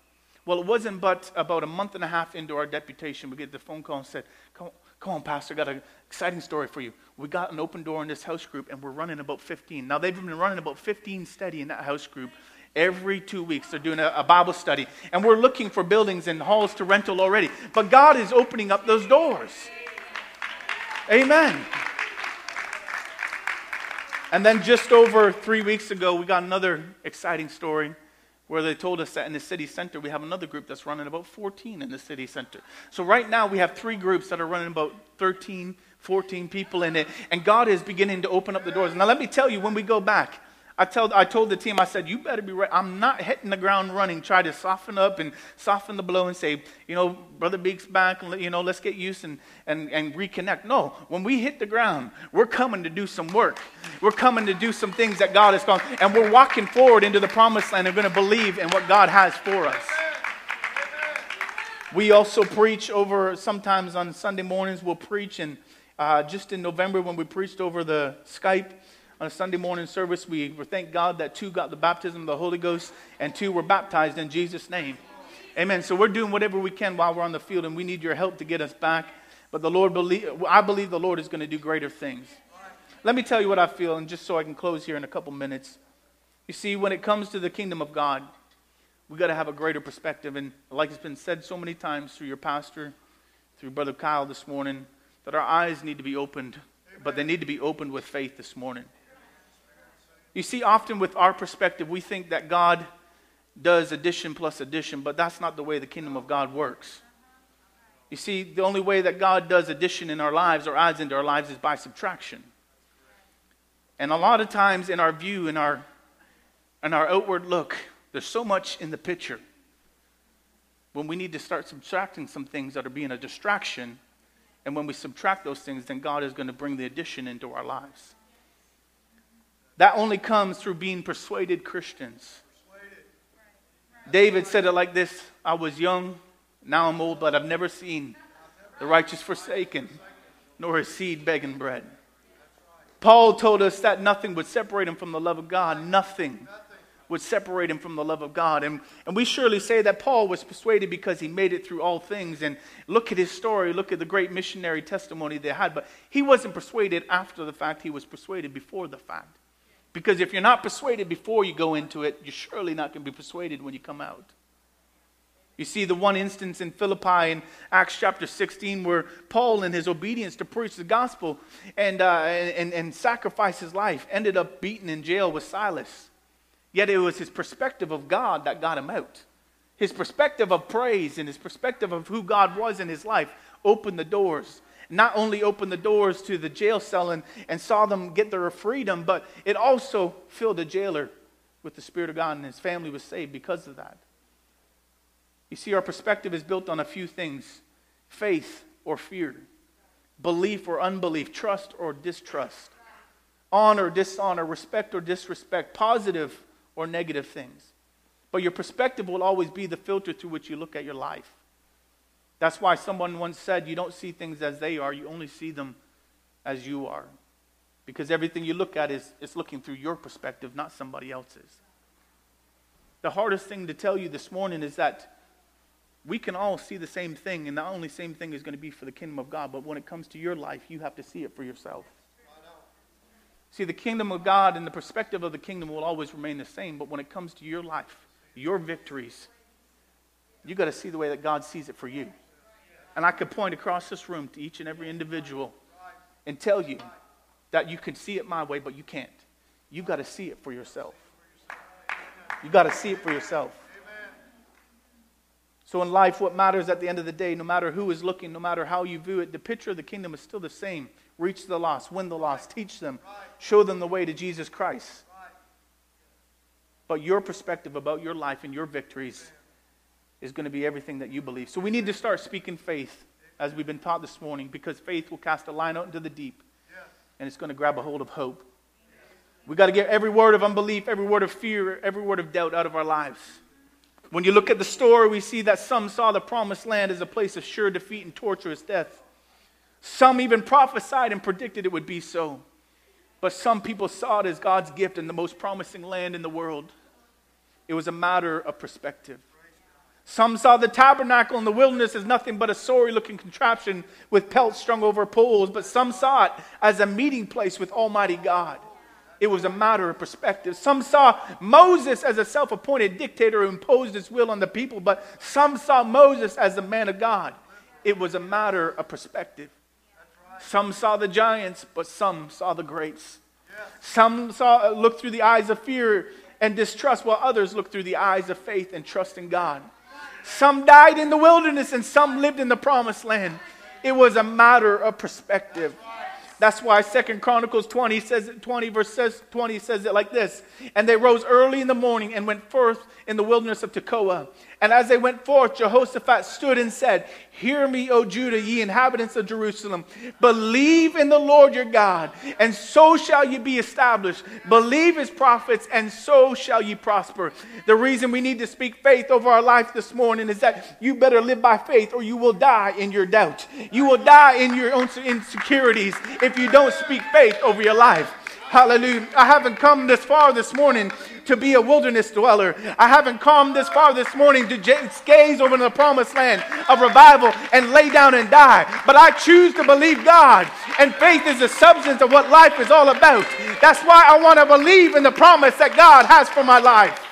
Well, it wasn't but about a month and a half into our deputation, we get the phone call and said, Come, come on, Pastor, I got an exciting story for you. We got an open door in this house group, and we're running about 15. Now, they've been running about 15 steady in that house group. Every two weeks, they're doing a, a Bible study. And we're looking for buildings and halls to rental already. But God is opening up those doors. Amen. And then just over three weeks ago, we got another exciting story where they told us that in the city center we have another group that's running about 14 in the city center. So right now we have three groups that are running about 13, 14 people in it, and God is beginning to open up the doors. Now let me tell you, when we go back, I, tell, I told the team, I said, you better be ready. I'm not hitting the ground running, try to soften up and soften the blow and say, you know, Brother Beek's back, and you know, let's get used and, and, and reconnect. No, when we hit the ground, we're coming to do some work. We're coming to do some things that God has called, and we're walking forward into the promised land and going to believe in what God has for us. We also preach over, sometimes on Sunday mornings, we'll preach, and uh, just in November when we preached over the Skype, on a Sunday morning service, we thank God that two got the baptism of the Holy Ghost and two were baptized in Jesus' name. Amen. So we're doing whatever we can while we're on the field, and we need your help to get us back. But the Lord believe, I believe the Lord is going to do greater things. Let me tell you what I feel, and just so I can close here in a couple minutes. You see, when it comes to the kingdom of God, we've got to have a greater perspective. And like it's been said so many times through your pastor, through Brother Kyle this morning, that our eyes need to be opened, but they need to be opened with faith this morning. You see, often with our perspective, we think that God does addition plus addition, but that's not the way the kingdom of God works. You see, the only way that God does addition in our lives or adds into our lives is by subtraction. And a lot of times in our view, in our, in our outward look, there's so much in the picture. When we need to start subtracting some things that are being a distraction, and when we subtract those things, then God is going to bring the addition into our lives. That only comes through being persuaded Christians. David said it like this I was young, now I'm old, but I've never seen the righteous forsaken, nor his seed begging bread. Paul told us that nothing would separate him from the love of God. Nothing would separate him from the love of God. And, and we surely say that Paul was persuaded because he made it through all things. And look at his story, look at the great missionary testimony they had. But he wasn't persuaded after the fact, he was persuaded before the fact. Because if you're not persuaded before you go into it, you're surely not going to be persuaded when you come out. You see the one instance in Philippi in Acts chapter 16 where Paul, in his obedience to preach the gospel and, uh, and, and sacrifice his life, ended up beaten in jail with Silas. Yet it was his perspective of God that got him out. His perspective of praise and his perspective of who God was in his life opened the doors not only opened the doors to the jail cell and, and saw them get their freedom, but it also filled the jailer with the Spirit of God, and his family was saved because of that. You see, our perspective is built on a few things faith or fear, belief or unbelief, trust or distrust, honor or dishonor, respect or disrespect, positive or negative things. But your perspective will always be the filter through which you look at your life. That's why someone once said, You don't see things as they are, you only see them as you are. Because everything you look at is, is looking through your perspective, not somebody else's. The hardest thing to tell you this morning is that we can all see the same thing, and the only same thing is going to be for the kingdom of God. But when it comes to your life, you have to see it for yourself. See, the kingdom of God and the perspective of the kingdom will always remain the same. But when it comes to your life, your victories, you got to see the way that God sees it for you. And I could point across this room to each and every individual and tell you that you can see it my way, but you can't. You've got to see it for yourself. You've got to see it for yourself. So, in life, what matters at the end of the day, no matter who is looking, no matter how you view it, the picture of the kingdom is still the same reach the lost, win the lost, teach them, show them the way to Jesus Christ. But your perspective about your life and your victories is going to be everything that you believe. So, we need to start speaking faith as we've been taught this morning because faith will cast a line out into the deep and it's going to grab a hold of hope. We got to get every word of unbelief, every word of fear, every word of doubt out of our lives. When you look at the story, we see that some saw the promised land as a place of sure defeat and torturous death. Some even prophesied and predicted it would be so. But some people saw it as God's gift and the most promising land in the world. It was a matter of perspective. Some saw the tabernacle in the wilderness as nothing but a sorry looking contraption with pelts strung over poles, but some saw it as a meeting place with Almighty God. It was a matter of perspective. Some saw Moses as a self appointed dictator who imposed his will on the people, but some saw Moses as the man of God. It was a matter of perspective. Some saw the giants, but some saw the greats. Some saw, looked through the eyes of fear and distrust, while others looked through the eyes of faith and trust in God. Some died in the wilderness and some lived in the promised land. It was a matter of perspective. That's why Second Chronicles 20 says 20 verse 20 says it like this. And they rose early in the morning and went forth in the wilderness of Tekoa. And as they went forth, Jehoshaphat stood and said, Hear me, O Judah, ye inhabitants of Jerusalem. Believe in the Lord your God, and so shall ye be established. Believe his prophets, and so shall ye prosper. The reason we need to speak faith over our life this morning is that you better live by faith, or you will die in your doubt. You will die in your own insecurities if you don't speak faith over your life. Hallelujah. I haven't come this far this morning to be a wilderness dweller. I haven't come this far this morning to gaze over the promised land of revival and lay down and die. But I choose to believe God. And faith is the substance of what life is all about. That's why I want to believe in the promise that God has for my life.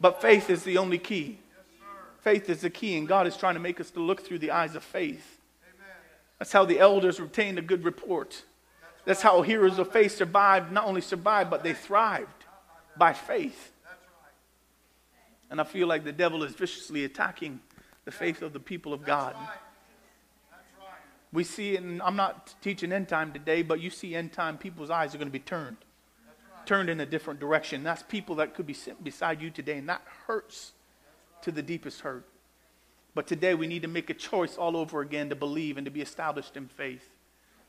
But faith is the only key. Faith is the key, and God is trying to make us to look through the eyes of faith. That's how the elders retained a good report. That's how heroes of faith survived, not only survived, but they thrived by faith. And I feel like the devil is viciously attacking the faith of the people of God. We see, and I'm not teaching end time today, but you see end time, people's eyes are going to be turned. Turned in a different direction. That's people that could be sitting beside you today, and that hurts to the deepest hurt. But today we need to make a choice all over again to believe and to be established in faith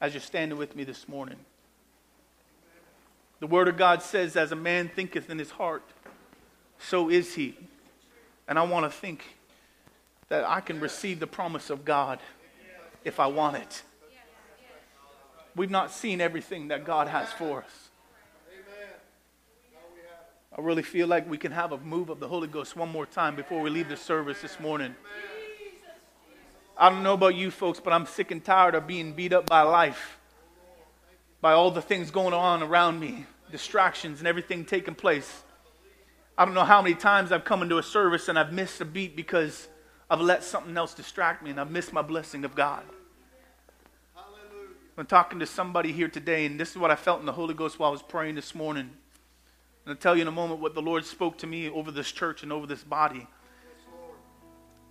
as you're standing with me this morning. The Word of God says, As a man thinketh in his heart, so is he. And I want to think that I can receive the promise of God if I want it. We've not seen everything that God has for us. I really feel like we can have a move of the Holy Ghost one more time before we leave the service this morning. I don't know about you folks, but I'm sick and tired of being beat up by life, by all the things going on around me, distractions and everything taking place. I don't know how many times I've come into a service and I've missed a beat because I've let something else distract me and I've missed my blessing of God. I'm talking to somebody here today, and this is what I felt in the Holy Ghost while I was praying this morning. And I'll tell you in a moment what the Lord spoke to me over this church and over this body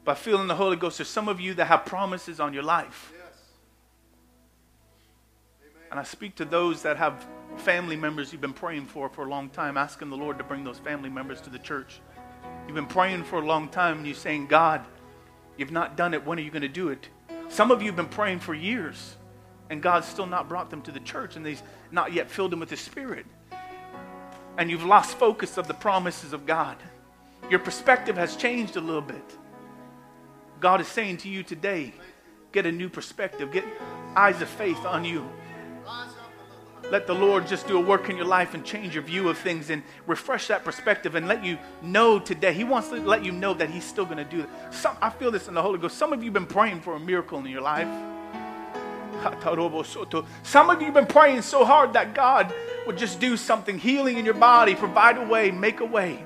by feeling the Holy Ghost. There's some of you that have promises on your life. And I speak to those that have family members you've been praying for for a long time, asking the Lord to bring those family members to the church. You've been praying for a long time and you're saying, God, you've not done it. When are you going to do it? Some of you have been praying for years and God's still not brought them to the church and He's not yet filled them with the Spirit. And you've lost focus of the promises of God. Your perspective has changed a little bit. God is saying to you today, get a new perspective, get eyes of faith on you. Let the Lord just do a work in your life and change your view of things and refresh that perspective and let you know today. He wants to let you know that He's still going to do it. Some, I feel this in the Holy Ghost. Some of you have been praying for a miracle in your life. Some of you have been praying so hard that God would just do something, healing in your body, provide a way, make a way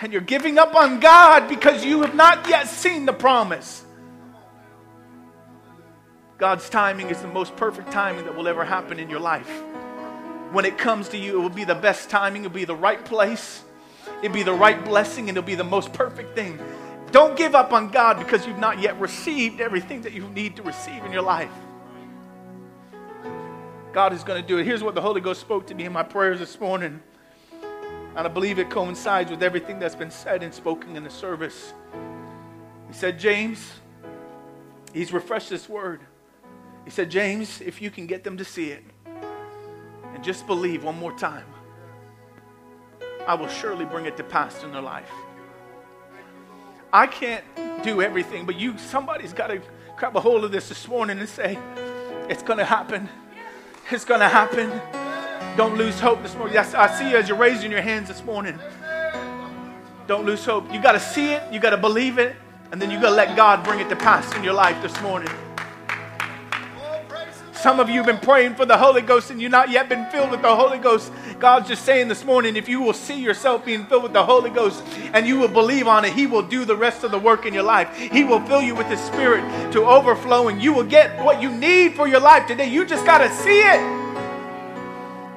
and you're giving up on God because you have not yet seen the promise. God's timing is the most perfect timing that will ever happen in your life. when it comes to you, it will be the best timing, it'll be the right place, it'll be the right blessing, and it'll be the most perfect thing. Don't give up on God because you've not yet received everything that you need to receive in your life. God is going to do it. Here's what the Holy Ghost spoke to me in my prayers this morning. And I believe it coincides with everything that's been said and spoken in the service. He said, James, he's refreshed this word. He said, James, if you can get them to see it and just believe one more time, I will surely bring it to pass in their life. I can't do everything, but you somebody's got to grab a hold of this this morning and say, it's going to happen. It's going to happen. Don't lose hope this morning. Yes, I see you as you're raising your hands this morning. Don't lose hope. You got to see it, you got to believe it, and then you got to let God bring it to pass in your life this morning. Some of you have been praying for the Holy Ghost and you've not yet been filled with the Holy Ghost. God's just saying this morning if you will see yourself being filled with the Holy Ghost and you will believe on it, He will do the rest of the work in your life. He will fill you with His Spirit to overflowing. You will get what you need for your life today. You just got to see it.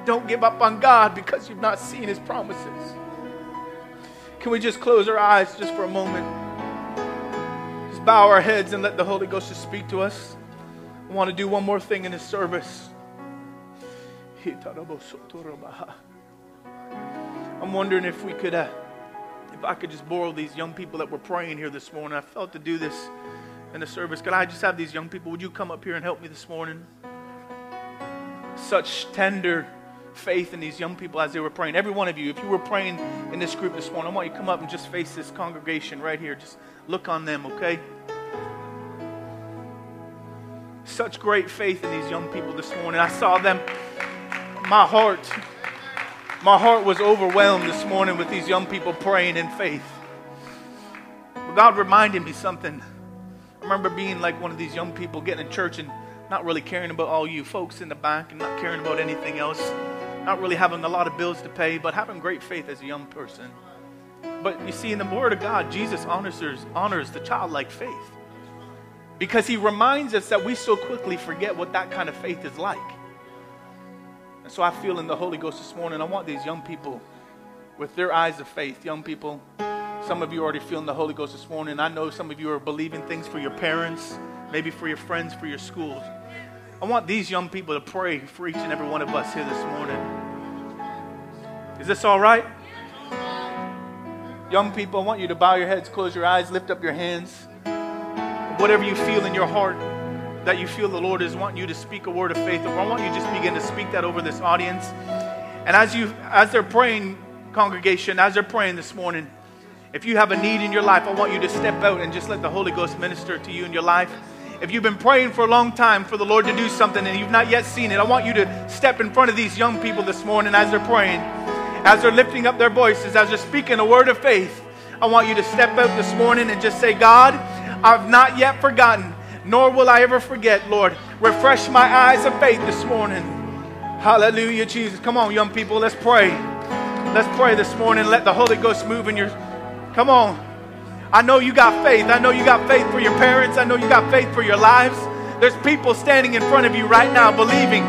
Don't give up on God because you've not seen His promises. Can we just close our eyes just for a moment? Just bow our heads and let the Holy Ghost just speak to us. I want to do one more thing in this service. I'm wondering if we could, uh, if I could just borrow these young people that were praying here this morning. I felt to do this in the service. Could I just have these young people? Would you come up here and help me this morning? Such tender faith in these young people as they were praying. Every one of you, if you were praying in this group this morning, I want you to come up and just face this congregation right here. Just look on them, okay? such great faith in these young people this morning. I saw them. My heart, my heart was overwhelmed this morning with these young people praying in faith. But God reminded me something. I remember being like one of these young people getting in church and not really caring about all you folks in the back and not caring about anything else. Not really having a lot of bills to pay, but having great faith as a young person. But you see, in the Word of God, Jesus honors, honors the childlike faith because he reminds us that we so quickly forget what that kind of faith is like. And so I feel in the Holy Ghost this morning, I want these young people with their eyes of faith, young people. Some of you already feeling the Holy Ghost this morning. I know some of you are believing things for your parents, maybe for your friends, for your schools. I want these young people to pray for each and every one of us here this morning. Is this all right? Young people, I want you to bow your heads, close your eyes, lift up your hands whatever you feel in your heart that you feel the Lord is wanting you to speak a word of faith I want you to just begin to speak that over this audience. And as you as they're praying, congregation, as they're praying this morning, if you have a need in your life, I want you to step out and just let the Holy Ghost minister to you in your life. If you've been praying for a long time for the Lord to do something and you've not yet seen it, I want you to step in front of these young people this morning as they're praying, as they're lifting up their voices, as they're speaking a word of faith. I want you to step out this morning and just say, God, I've not yet forgotten, nor will I ever forget, Lord. Refresh my eyes of faith this morning. Hallelujah, Jesus. Come on, young people, let's pray. Let's pray this morning. Let the Holy Ghost move in your. Come on. I know you got faith. I know you got faith for your parents. I know you got faith for your lives. There's people standing in front of you right now believing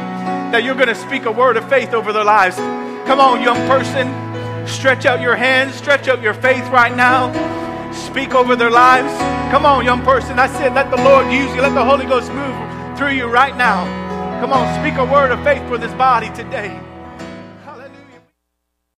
that you're going to speak a word of faith over their lives. Come on, young person. Stretch out your hands, stretch out your faith right now. Speak over their lives. Come on, young person. I said, let the Lord use you. Let the Holy Ghost move through you right now. Come on, speak a word of faith for this body today.